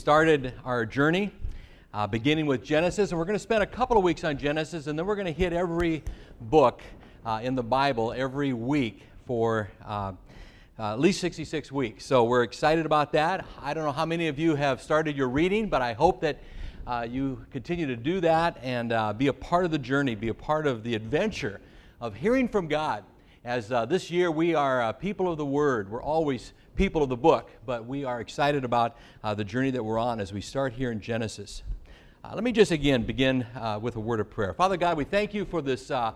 started our journey, uh, beginning with Genesis, and we're going to spend a couple of weeks on Genesis, and then we're going to hit every book uh, in the Bible every week for uh, uh at least 66 weeks. So we're excited about that. I don't know how many of you have started your reading, but I hope that uh, you continue to do that and uh, be a part of the journey, be a part of the adventure of hearing from God. As this year we are people of the Word, we're always people of the book, but we are excited about uh, the journey that we're on as we start here in Genesis. Uh, let me just again begin uh, with a word of prayer. Father God, we thank you for this uh,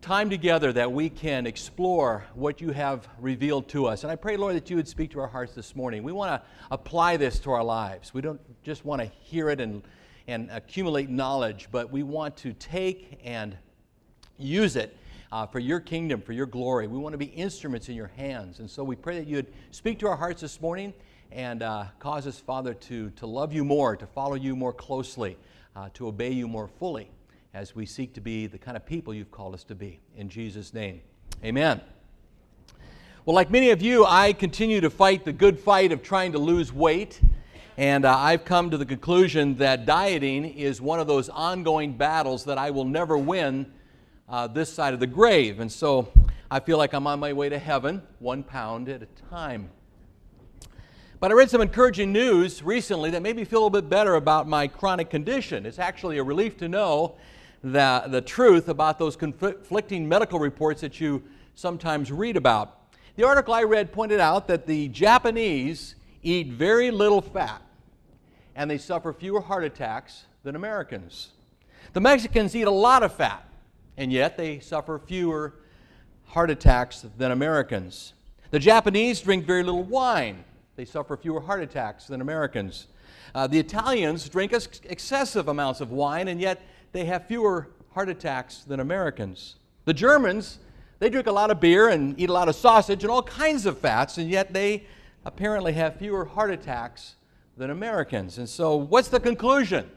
time together that we can explore what you have revealed to us. And I pray, Lord, that you would speak to our hearts this morning. We want to apply this to our lives. We don't just want to hear it and, and accumulate knowledge, but we want to take and use it uh, for your kingdom, for your glory. We want to be instruments in your hands. And so we pray that you would speak to our hearts this morning and uh, cause us, Father, to, to love you more, to follow you more closely, uh, to obey you more fully as we seek to be the kind of people you've called us to be. In Jesus' name, amen. Well, like many of you, I continue to fight the good fight of trying to lose weight. And uh, I've come to the conclusion that dieting is one of those ongoing battles that I will never win uh, this side of the grave. And so I feel like I'm on my way to heaven, one pound at a time. But I read some encouraging news recently that made me feel a little bit better about my chronic condition. It's actually a relief to know the, the truth about those conflicting medical reports that you sometimes read about. The article I read pointed out that the Japanese eat very little fat and they suffer fewer heart attacks than Americans. The Mexicans eat a lot of fat and yet they suffer fewer heart attacks than Americans. The Japanese drink very little wine. They suffer fewer heart attacks than Americans. Uh, the Italians drink ex- excessive amounts of wine, and yet they have fewer heart attacks than Americans. The Germans, they drink a lot of beer and eat a lot of sausage and all kinds of fats, and yet they apparently have fewer heart attacks than Americans. And so, what's the conclusion?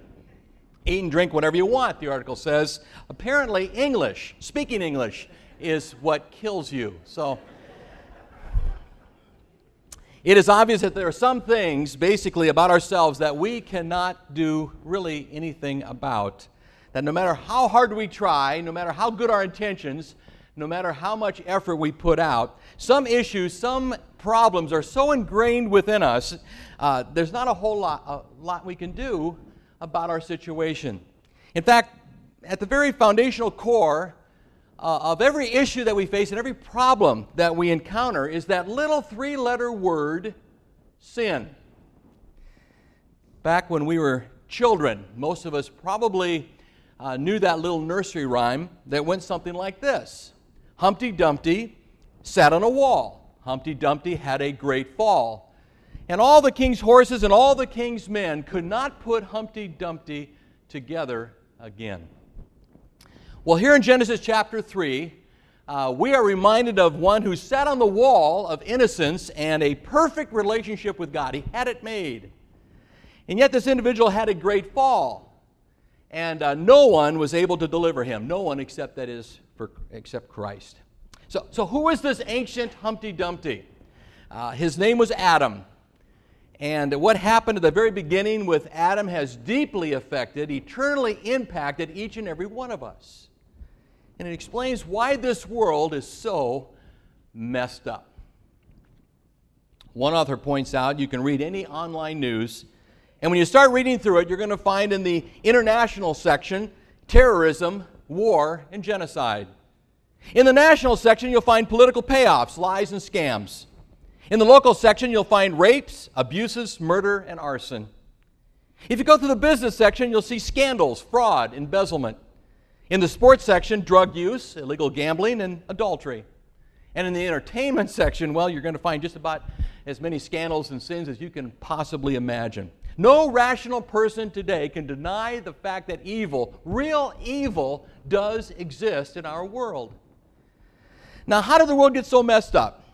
Eat and drink whatever you want, the article says. Apparently, English, speaking English, is what kills you. So, it is obvious that there are some things, basically, about ourselves that we cannot do really anything about. That no matter how hard we try, no matter how good our intentions, no matter how much effort we put out, some issues, some problems are so ingrained within us, uh, there's not a whole lot, a lot we can do about our situation. In fact, at the very foundational core uh, of every issue that we face and every problem that we encounter is that little three letter word, sin. Back when we were children, most of us probably uh, knew that little nursery rhyme that went something like this Humpty Dumpty sat on a wall. Humpty Dumpty had a great fall. And all the king's horses and all the king's men could not put Humpty Dumpty together again. Well, here in Genesis chapter 3, uh, we are reminded of one who sat on the wall of innocence and a perfect relationship with God. He had it made. And yet, this individual had a great fall. And uh, no one was able to deliver him. No one except, that is, for, except Christ. So, so, who is this ancient Humpty Dumpty? Uh, his name was Adam. And what happened at the very beginning with Adam has deeply affected, eternally impacted each and every one of us. And it explains why this world is so messed up. One author points out you can read any online news, and when you start reading through it, you're going to find in the international section terrorism, war, and genocide. In the national section, you'll find political payoffs, lies, and scams. In the local section, you'll find rapes, abuses, murder, and arson. If you go through the business section, you'll see scandals, fraud, embezzlement. In the sports section, drug use, illegal gambling, and adultery. And in the entertainment section, well, you're going to find just about as many scandals and sins as you can possibly imagine. No rational person today can deny the fact that evil, real evil, does exist in our world. Now, how did the world get so messed up?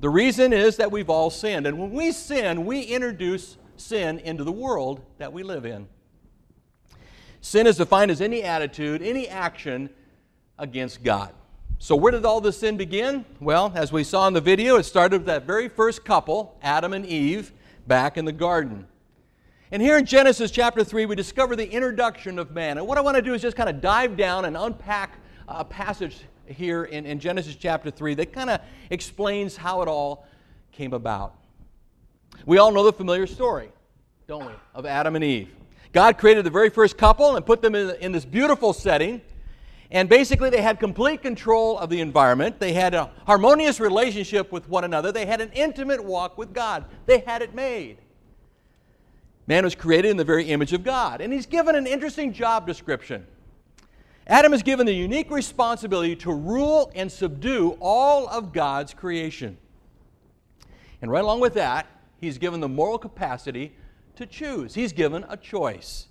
The reason is that we've all sinned. And when we sin, we introduce sin into the world that we live in. Sin is defined as any attitude, any action against God. So, where did all this sin begin? Well, as we saw in the video, it started with that very first couple, Adam and Eve, back in the garden. And here in Genesis chapter 3, we discover the introduction of man. And what I want to do is just kind of dive down and unpack a passage here in, in Genesis chapter 3 that kind of explains how it all came about. We all know the familiar story, don't we, of Adam and Eve. God created the very first couple and put them in, in this beautiful setting. And basically, they had complete control of the environment. They had a harmonious relationship with one another. They had an intimate walk with God. They had it made. Man was created in the very image of God. And he's given an interesting job description. Adam is given the unique responsibility to rule and subdue all of God's creation. And right along with that, he's given the moral capacity to choose. He's given a choice.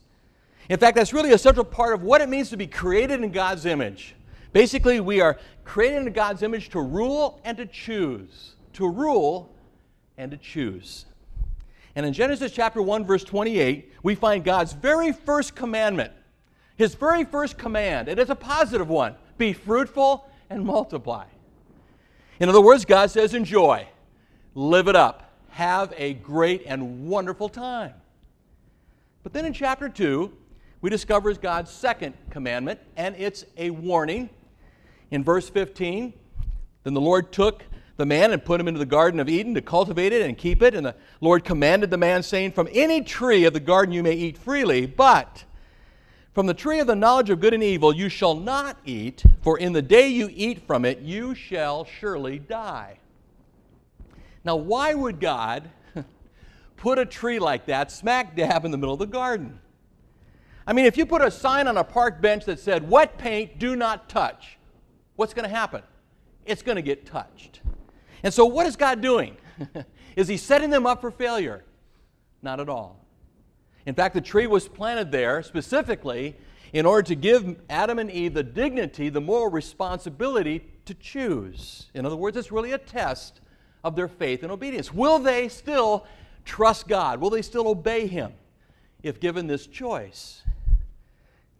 In fact, that's really a central part of what it means to be created in God's image. Basically, we are created in God's image to rule and to choose. To rule and to choose. And in Genesis chapter 1, verse 28, we find God's very first commandment. His very first command, and it's a positive one be fruitful and multiply. In other words, God says, enjoy, live it up, have a great and wonderful time. But then in chapter 2, we discover God's second commandment, and it's a warning. In verse 15, then the Lord took the man and put him into the Garden of Eden to cultivate it and keep it. And the Lord commanded the man, saying, From any tree of the garden you may eat freely, but from the tree of the knowledge of good and evil you shall not eat, for in the day you eat from it you shall surely die. Now, why would God put a tree like that smack dab in the middle of the garden? I mean, if you put a sign on a park bench that said, Wet paint, do not touch, what's going to happen? It's going to get touched. And so, what is God doing? is He setting them up for failure? Not at all. In fact, the tree was planted there specifically in order to give Adam and Eve the dignity, the moral responsibility to choose. In other words, it's really a test of their faith and obedience. Will they still trust God? Will they still obey Him if given this choice?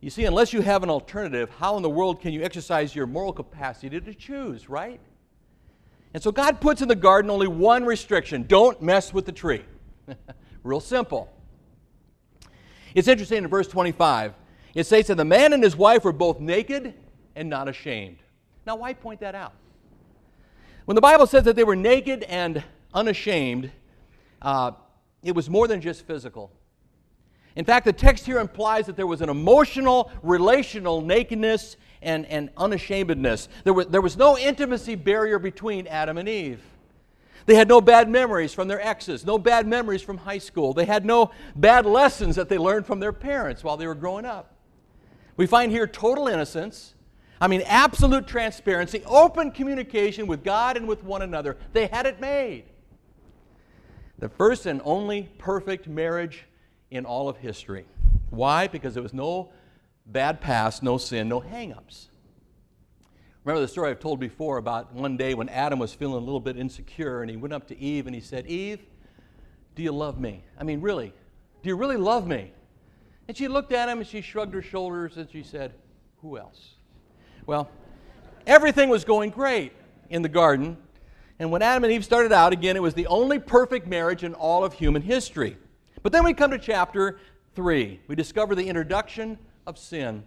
You see, unless you have an alternative, how in the world can you exercise your moral capacity to choose, right? And so God puts in the garden only one restriction don't mess with the tree. Real simple. It's interesting in verse 25. It says that the man and his wife were both naked and not ashamed. Now, why point that out? When the Bible says that they were naked and unashamed, uh, it was more than just physical. In fact, the text here implies that there was an emotional, relational nakedness and, and unashamedness. There was, there was no intimacy barrier between Adam and Eve. They had no bad memories from their exes, no bad memories from high school. They had no bad lessons that they learned from their parents while they were growing up. We find here total innocence. I mean, absolute transparency, open communication with God and with one another. They had it made. The first and only perfect marriage in all of history. Why? Because there was no bad past, no sin, no hangups. Remember the story I've told before about one day when Adam was feeling a little bit insecure and he went up to Eve and he said, Eve, do you love me? I mean, really, do you really love me? And she looked at him and she shrugged her shoulders and she said, Who else? Well, everything was going great in the garden. And when Adam and Eve started out, again, it was the only perfect marriage in all of human history. But then we come to chapter 3. We discover the introduction of sin.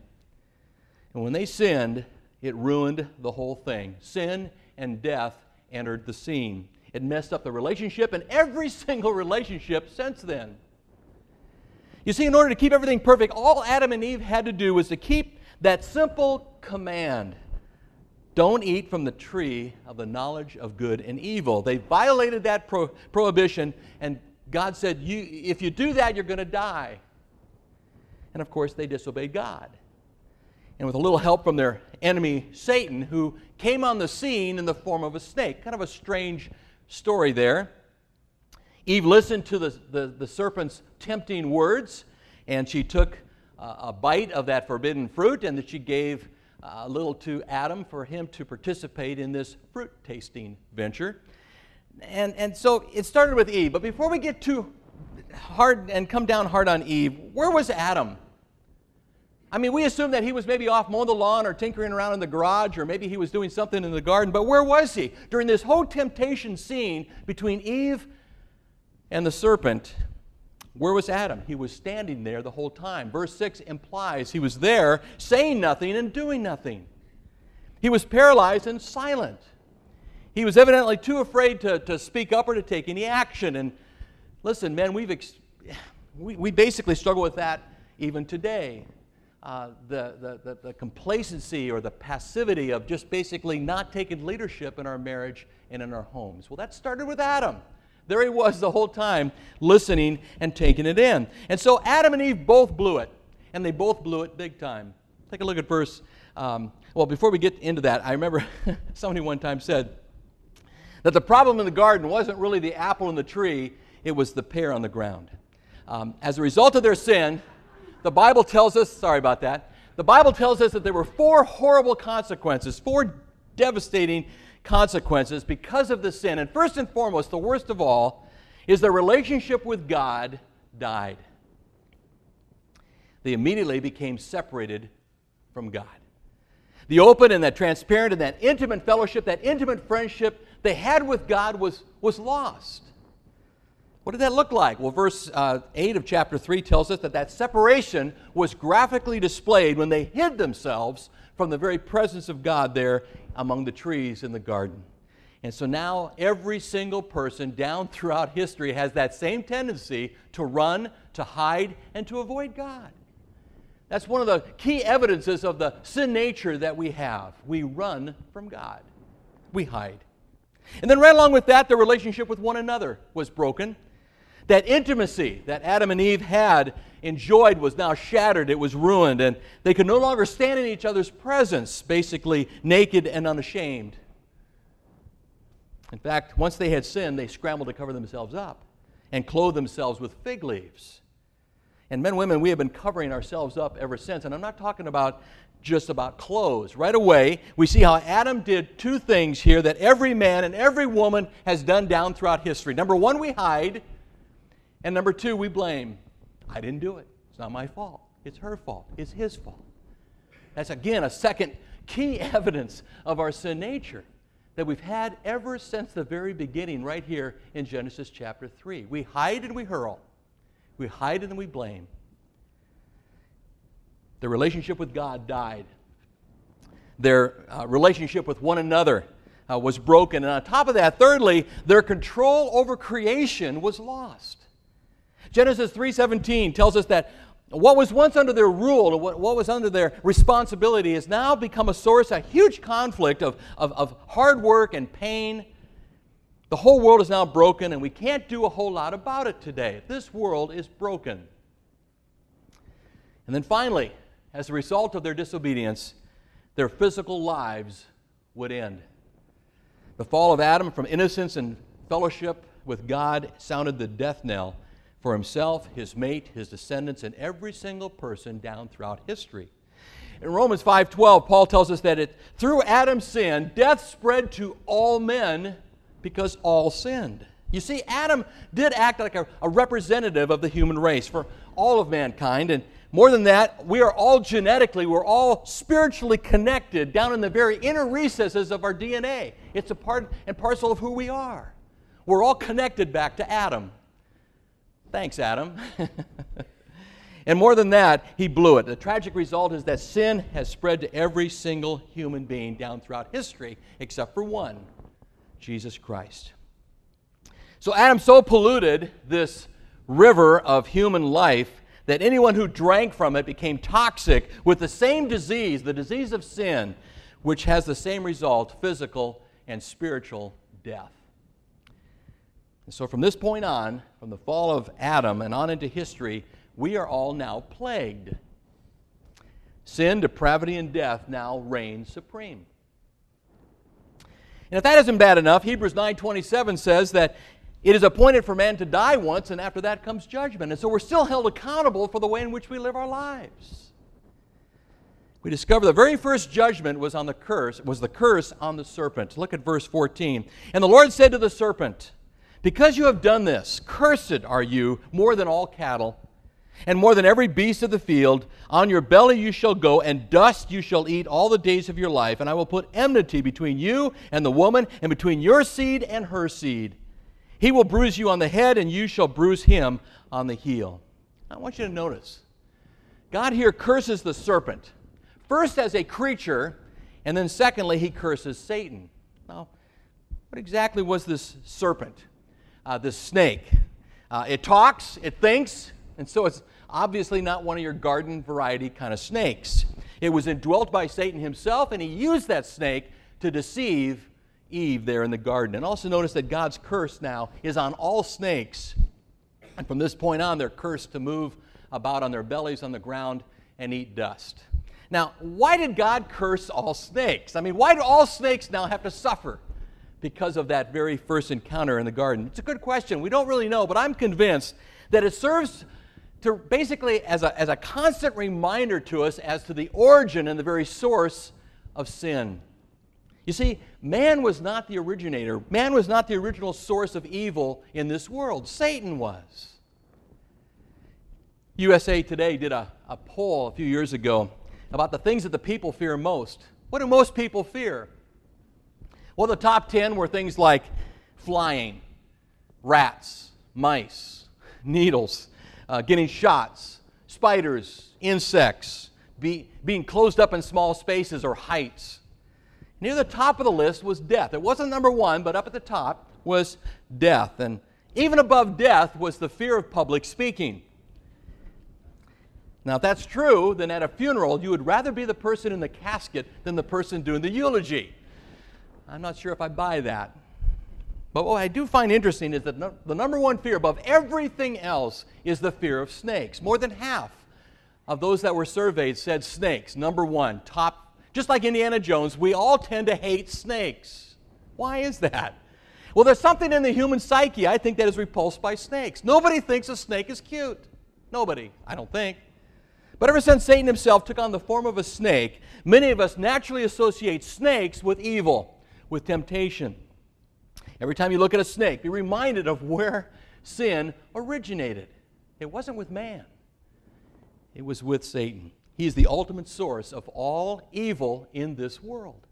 And when they sinned, it ruined the whole thing. Sin and death entered the scene. It messed up the relationship and every single relationship since then. You see, in order to keep everything perfect, all Adam and Eve had to do was to keep that simple command don't eat from the tree of the knowledge of good and evil. They violated that pro- prohibition, and God said, you, if you do that, you're going to die. And of course, they disobeyed God. And with a little help from their enemy, Satan, who came on the scene in the form of a snake. Kind of a strange story there. Eve listened to the, the, the serpent's tempting words, and she took uh, a bite of that forbidden fruit, and that she gave uh, a little to Adam for him to participate in this fruit tasting venture. And, and so it started with Eve. But before we get too hard and come down hard on Eve, where was Adam? I mean, we assume that he was maybe off mowing the lawn or tinkering around in the garage, or maybe he was doing something in the garden, but where was he? During this whole temptation scene between Eve and the serpent, Where was Adam? He was standing there the whole time. Verse 6 implies he was there saying nothing and doing nothing. He was paralyzed and silent. He was evidently too afraid to, to speak up or to take any action. And listen, man, we've ex- we, we basically struggle with that even today. Uh, the, the, the, the complacency or the passivity of just basically not taking leadership in our marriage and in our homes. Well, that started with Adam. There he was the whole time, listening and taking it in. And so Adam and Eve both blew it, and they both blew it big time. Take a look at verse. Um, well, before we get into that, I remember somebody one time said that the problem in the garden wasn't really the apple in the tree, it was the pear on the ground. Um, as a result of their sin, the Bible tells us, sorry about that, the Bible tells us that there were four horrible consequences, four devastating consequences because of the sin. And first and foremost, the worst of all, is their relationship with God died. They immediately became separated from God. The open and that transparent and that intimate fellowship, that intimate friendship they had with God was, was lost. What did that look like? Well, verse uh, 8 of chapter 3 tells us that that separation was graphically displayed when they hid themselves from the very presence of God there among the trees in the garden. And so now every single person down throughout history has that same tendency to run, to hide, and to avoid God. That's one of the key evidences of the sin nature that we have. We run from God, we hide. And then, right along with that, the relationship with one another was broken. That intimacy that Adam and Eve had enjoyed was now shattered, it was ruined, and they could no longer stand in each other's presence, basically naked and unashamed. In fact, once they had sinned, they scrambled to cover themselves up and clothe themselves with fig leaves. And men women, we have been covering ourselves up ever since. And I'm not talking about just about clothes. Right away, we see how Adam did two things here that every man and every woman has done down throughout history. Number one, we hide. And number two, we blame. I didn't do it. It's not my fault. It's her fault. It's his fault. That's again a second key evidence of our sin nature that we've had ever since the very beginning, right here in Genesis chapter 3. We hide and we hurl, we hide and we blame. The relationship with God died, their uh, relationship with one another uh, was broken. And on top of that, thirdly, their control over creation was lost. Genesis 3:17 tells us that what was once under their rule, what, what was under their responsibility, has now become a source, of a huge conflict of, of, of hard work and pain. The whole world is now broken, and we can't do a whole lot about it today. This world is broken. And then finally, as a result of their disobedience, their physical lives would end. The fall of Adam from innocence and fellowship with God sounded the death knell for himself, his mate, his descendants, and every single person down throughout history. In Romans 5:12, Paul tells us that it, through Adam's sin, death spread to all men because all sinned. You see, Adam did act like a, a representative of the human race for all of mankind, and more than that, we are all genetically, we're all spiritually connected down in the very inner recesses of our DNA. It's a part and parcel of who we are. We're all connected back to Adam. Thanks, Adam. and more than that, he blew it. The tragic result is that sin has spread to every single human being down throughout history, except for one Jesus Christ. So Adam so polluted this river of human life that anyone who drank from it became toxic with the same disease, the disease of sin, which has the same result physical and spiritual death. And so from this point on, from the fall of Adam and on into history, we are all now plagued. Sin, depravity, and death now reign supreme. And if that isn't bad enough, Hebrews 9:27 says that it is appointed for man to die once, and after that comes judgment. And so we're still held accountable for the way in which we live our lives. We discover the very first judgment was on the curse, was the curse on the serpent. Look at verse 14. And the Lord said to the serpent, because you have done this, cursed are you more than all cattle, and more than every beast of the field. On your belly you shall go, and dust you shall eat all the days of your life. And I will put enmity between you and the woman, and between your seed and her seed. He will bruise you on the head, and you shall bruise him on the heel. I want you to notice God here curses the serpent, first as a creature, and then secondly, he curses Satan. Now, what exactly was this serpent, uh, this snake? Uh, it talks, it thinks, and so it's obviously not one of your garden variety kind of snakes. It was indwelt by Satan himself, and he used that snake to deceive Eve there in the garden. And also notice that God's curse now is on all snakes. And from this point on, they're cursed to move about on their bellies on the ground and eat dust. Now, why did God curse all snakes? I mean, why do all snakes now have to suffer because of that very first encounter in the garden? It's a good question. We don't really know, but I'm convinced that it serves to basically as a, as a constant reminder to us as to the origin and the very source of sin. You see, man was not the originator, man was not the original source of evil in this world. Satan was. USA Today did a, a poll a few years ago about the things that the people fear most. What do most people fear? Well, the top 10 were things like flying, rats, mice, needles, uh, getting shots, spiders, insects, be, being closed up in small spaces or heights. Near the top of the list was death. It wasn't number one, but up at the top was death. And even above death was the fear of public speaking. Now, if that's true, then at a funeral, you would rather be the person in the casket than the person doing the eulogy. I'm not sure if I buy that. But what I do find interesting is that no, the number one fear above everything else is the fear of snakes. More than half of those that were surveyed said snakes, number one, top. Just like Indiana Jones, we all tend to hate snakes. Why is that? Well, there's something in the human psyche, I think, that is repulsed by snakes. Nobody thinks a snake is cute. Nobody, I don't think. But ever since Satan himself took on the form of a snake, many of us naturally associate snakes with evil, with temptation. Every time you look at a snake, be reminded of where sin originated. It wasn't with man, it was with Satan. He is the ultimate source of all evil in this world.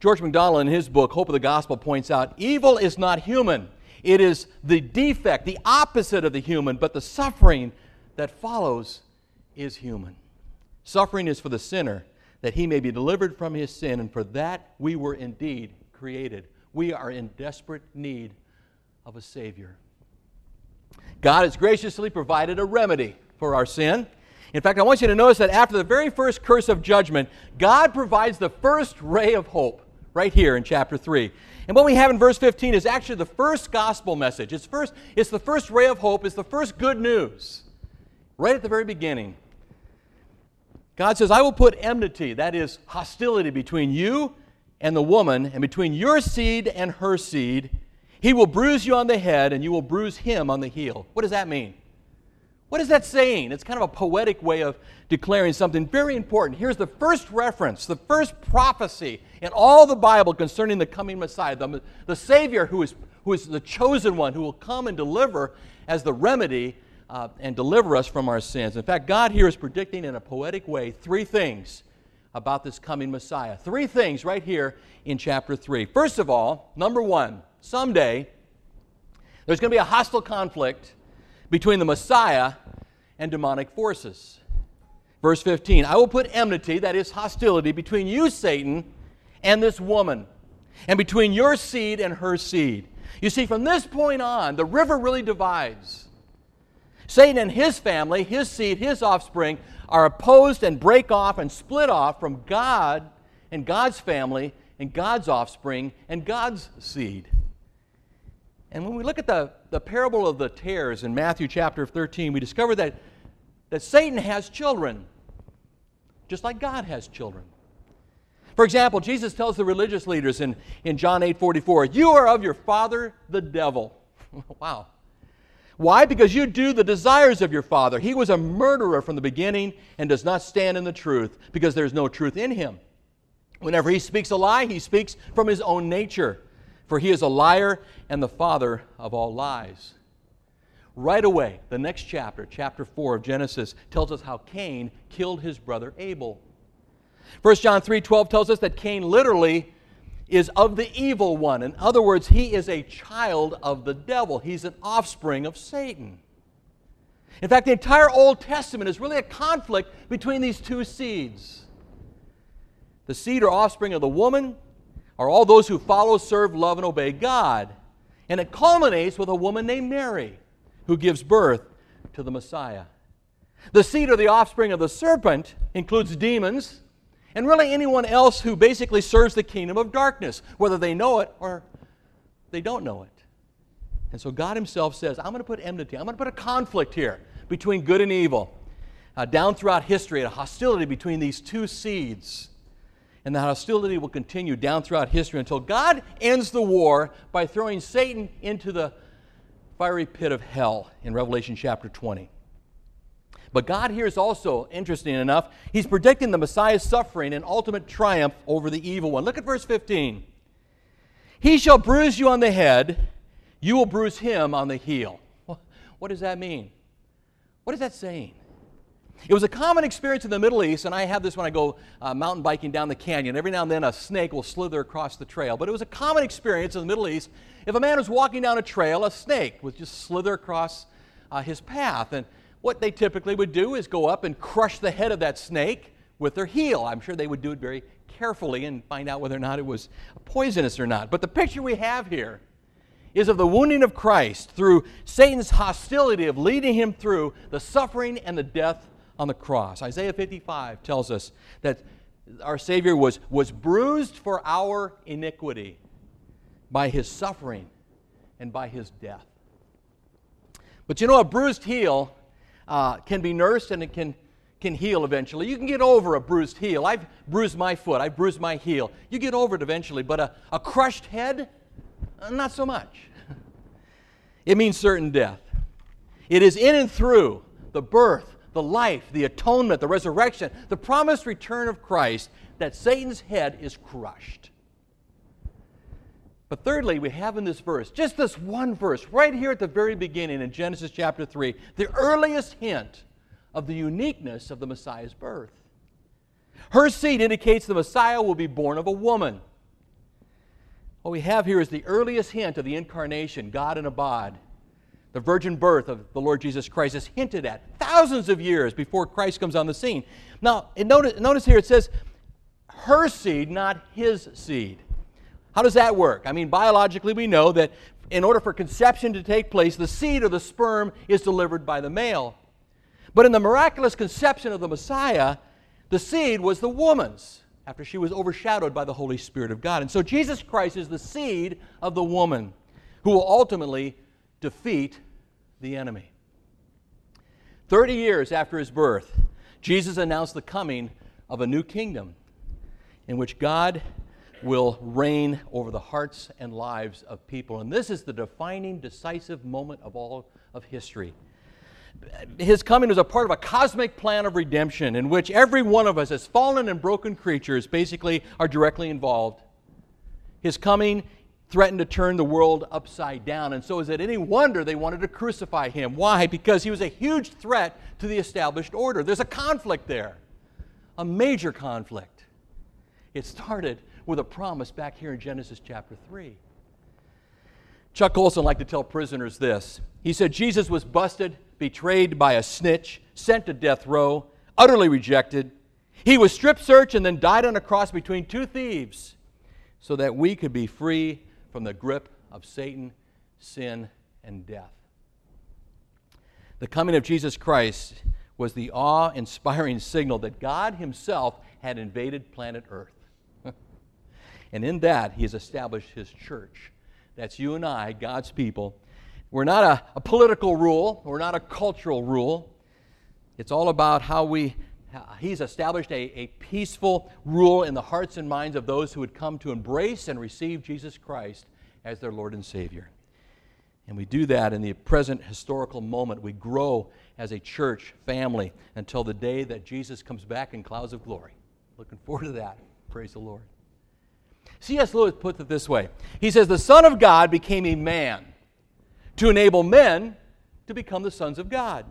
George MacDonald, in his book, Hope of the Gospel, points out evil is not human. It is the defect, the opposite of the human, but the suffering that follows is human. Suffering is for the sinner, that he may be delivered from his sin, and for that we were indeed created. We are in desperate need of a Savior. God has graciously provided a remedy for our sin. In fact, I want you to notice that after the very first curse of judgment, God provides the first ray of hope right here in chapter 3. And what we have in verse 15 is actually the first gospel message. It's, first, it's the first ray of hope, it's the first good news, right at the very beginning. God says, I will put enmity, that is, hostility between you and the woman, and between your seed and her seed. He will bruise you on the head, and you will bruise him on the heel. What does that mean? What is that saying? It's kind of a poetic way of declaring something very important. Here's the first reference, the first prophecy in all the Bible concerning the coming Messiah, the, the Savior who is, who is the chosen one, who will come and deliver as the remedy uh, and deliver us from our sins. In fact, God here is predicting in a poetic way three things about this coming Messiah. Three things right here in chapter 3. First of all, number one, someday there's going to be a hostile conflict between the Messiah and demonic forces. Verse 15 I will put enmity, that is hostility, between you, Satan, and this woman, and between your seed and her seed. You see, from this point on, the river really divides. Satan and his family, his seed, his offspring, are opposed and break off and split off from God and God's family and God's offspring and God's seed. And when we look at the, the parable of the tares in Matthew chapter 13, we discover that, that Satan has children, just like God has children. For example, Jesus tells the religious leaders in, in John 8 44, You are of your father, the devil. wow. Why? Because you do the desires of your father. He was a murderer from the beginning and does not stand in the truth because there's no truth in him. Whenever he speaks a lie, he speaks from his own nature, for he is a liar and the father of all lies. Right away, the next chapter, chapter 4 of Genesis, tells us how Cain killed his brother Abel. 1 John 3:12 tells us that Cain literally is of the evil one. In other words, he is a child of the devil, he's an offspring of Satan. In fact, the entire Old Testament is really a conflict between these two seeds. The seed or offspring of the woman are all those who follow, serve, love, and obey God. And it culminates with a woman named Mary who gives birth to the Messiah. The seed or the offspring of the serpent includes demons and really anyone else who basically serves the kingdom of darkness, whether they know it or they don't know it. And so God Himself says, I'm going to put enmity, I'm going to put a conflict here between good and evil. Uh, down throughout history, a hostility between these two seeds. And that hostility will continue down throughout history until God ends the war by throwing Satan into the fiery pit of hell in Revelation chapter 20. But God here is also interesting enough. He's predicting the Messiah's suffering and ultimate triumph over the evil one. Look at verse 15. He shall bruise you on the head, you will bruise him on the heel. What does that mean? What is that saying? It was a common experience in the Middle East, and I have this when I go uh, mountain biking down the canyon. Every now and then a snake will slither across the trail. But it was a common experience in the Middle East. If a man was walking down a trail, a snake would just slither across uh, his path. And what they typically would do is go up and crush the head of that snake with their heel. I'm sure they would do it very carefully and find out whether or not it was poisonous or not. But the picture we have here is of the wounding of Christ through Satan's hostility of leading him through the suffering and the death on the cross. Isaiah 55 tells us that our Savior was, was bruised for our iniquity by his suffering and by his death. But you know, a bruised heel uh, can be nursed and it can, can heal eventually. You can get over a bruised heel. I've bruised my foot, I've bruised my heel. You get over it eventually, but a, a crushed head, uh, not so much. It means certain death. It is in and through the birth, the life, the atonement, the resurrection, the promised return of Christ that Satan's head is crushed. But thirdly, we have in this verse, just this one verse, right here at the very beginning in Genesis chapter 3, the earliest hint of the uniqueness of the Messiah's birth. Her seed indicates the Messiah will be born of a woman. What we have here is the earliest hint of the incarnation, God in a bod. The virgin birth of the Lord Jesus Christ is hinted at thousands of years before Christ comes on the scene. Now, notice, notice here it says, her seed, not his seed. How does that work? I mean, biologically, we know that in order for conception to take place, the seed or the sperm is delivered by the male. But in the miraculous conception of the Messiah, the seed was the woman's after she was overshadowed by the Holy Spirit of God. And so Jesus Christ is the seed of the woman who will ultimately defeat the enemy. 30 years after his birth, Jesus announced the coming of a new kingdom in which God will reign over the hearts and lives of people. And this is the defining, decisive moment of all of history. His coming is a part of a cosmic plan of redemption in which every one of us, as fallen and broken creatures, basically are directly involved. His coming threatened to turn the world upside down. And so, is it any wonder they wanted to crucify him? Why? Because he was a huge threat to the established order. There's a conflict there, a major conflict. It started with a promise back here in Genesis chapter 3. Chuck Colson liked to tell prisoners this. He said, Jesus was busted, betrayed by a snitch, sent to death row, utterly rejected. He was strip searched and then died on a cross between two thieves so that we could be free from the grip of Satan, sin, and death. The coming of Jesus Christ was the awe inspiring signal that God Himself had invaded planet Earth. And in that, he has established his church. That's you and I, God's people. We're not a, a political rule, we're not a cultural rule. It's all about how we, he's established a, a peaceful rule in the hearts and minds of those who would come to embrace and receive Jesus Christ as their Lord and Savior. And we do that in the present historical moment. We grow as a church family until the day that Jesus comes back in clouds of glory. Looking forward to that. Praise the Lord. C.S. Lewis puts it this way He says, The Son of God became a man to enable men to become the sons of God.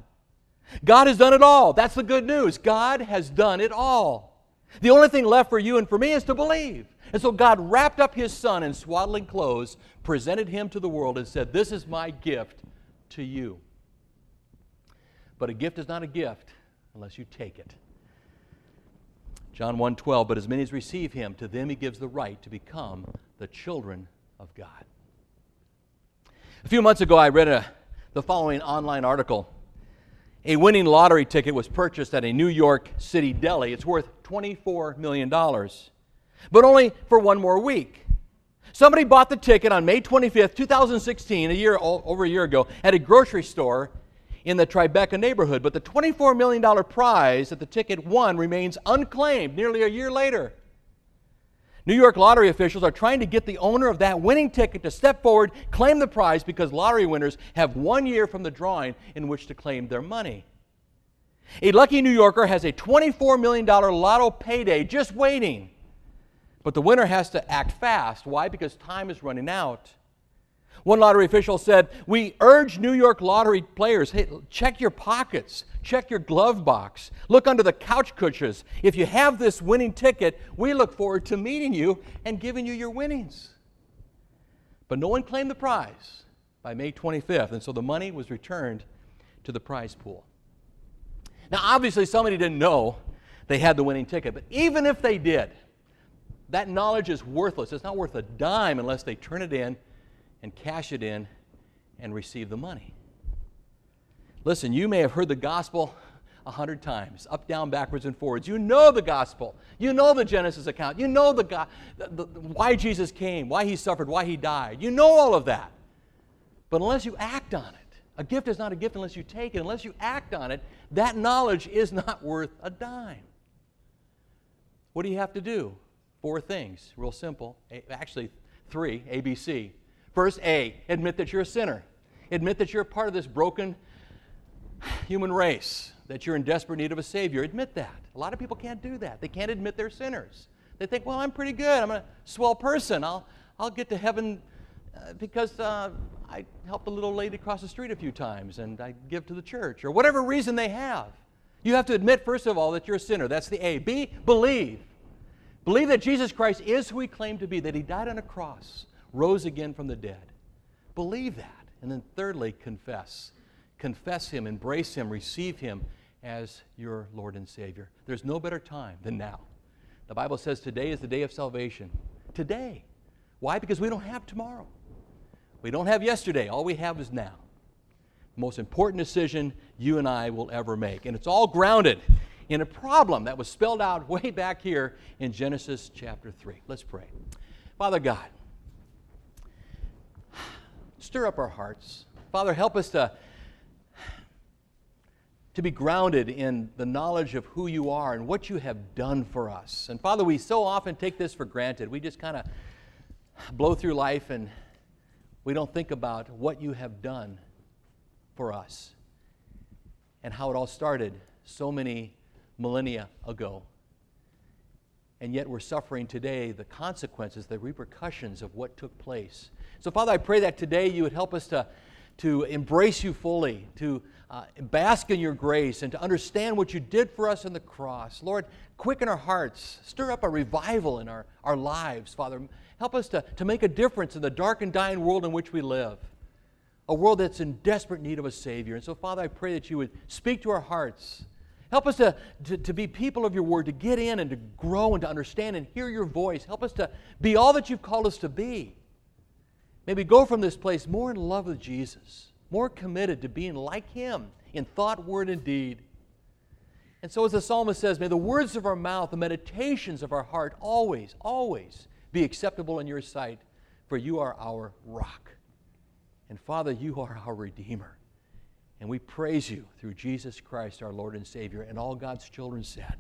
God has done it all. That's the good news. God has done it all. The only thing left for you and for me is to believe. And so God wrapped up his son in swaddling clothes, presented him to the world, and said, This is my gift to you. But a gift is not a gift unless you take it. John 1:12 But as many as receive him to them he gives the right to become the children of God. A few months ago I read a, the following online article. A winning lottery ticket was purchased at a New York City deli. It's worth $24 million, but only for one more week. Somebody bought the ticket on May 25th, 2016, a year over a year ago, at a grocery store in the Tribeca neighborhood. But the $24 million prize that the ticket won remains unclaimed nearly a year later. New York lottery officials are trying to get the owner of that winning ticket to step forward, claim the prize, because lottery winners have one year from the drawing in which to claim their money. A lucky New Yorker has a $24 million lotto payday just waiting. But the winner has to act fast. Why? Because time is running out. One lottery official said, We urge New York lottery players hey, check your pockets, check your glove box, look under the couch cushions. If you have this winning ticket, we look forward to meeting you and giving you your winnings. But no one claimed the prize by May 25th, and so the money was returned to the prize pool. Now, obviously, somebody didn't know they had the winning ticket, but even if they did, that knowledge is worthless. It's not worth a dime unless they turn it in and cash it in and receive the money. Listen, you may have heard the gospel a hundred times, up, down, backwards, and forwards. You know the gospel. You know the Genesis account. You know the, God, the, the, why Jesus came, why he suffered, why he died. You know all of that. But unless you act on it, a gift is not a gift unless you take it. Unless you act on it, that knowledge is not worth a dime. What do you have to do? Four things, real simple. Actually, three ABC. First, A, admit that you're a sinner. Admit that you're a part of this broken human race, that you're in desperate need of a Savior. Admit that. A lot of people can't do that. They can't admit they're sinners. They think, well, I'm pretty good. I'm a swell person. I'll, I'll get to heaven uh, because uh, I helped a little lady across the street a few times and I give to the church, or whatever reason they have. You have to admit, first of all, that you're a sinner. That's the A. B, believe. Believe that Jesus Christ is who he claimed to be, that he died on a cross rose again from the dead. Believe that. And then, thirdly, confess. Confess Him, embrace Him, receive Him as your Lord and Savior. There's no better time than now. The Bible says today is the day of salvation. Today. Why? Because we don't have tomorrow. We don't have yesterday. All we have is now. The most important decision you and I will ever make. And it's all grounded in a problem that was spelled out way back here in Genesis chapter 3. Let's pray. Father God, stir up our hearts. Father, help us to, to be grounded in the knowledge of who you are and what you have done for us. And Father, we so often take this for granted. We just kind of blow through life and we don't think about what you have done for us and how it all started so many millennia ago. And yet we're suffering today the consequences, the repercussions of what took place. So, Father, I pray that today you would help us to, to embrace you fully, to uh, bask in your grace, and to understand what you did for us on the cross. Lord, quicken our hearts, stir up a revival in our, our lives, Father. Help us to, to make a difference in the dark and dying world in which we live, a world that's in desperate need of a Savior. And so, Father, I pray that you would speak to our hearts. Help us to, to, to, be people of your word, to get in and to grow and to understand and hear your voice. Help us to be all that you've called us to be. Maybe go from this place more in love with Jesus, more committed to being like Him in thought, word, and deed. And so, as the psalmist says, may the words of our mouth, the meditations of our heart always, always be acceptable in your sight, for you are our rock. And Father, you are our Redeemer. And we praise you through Jesus Christ, our Lord and Savior. And all God's children said,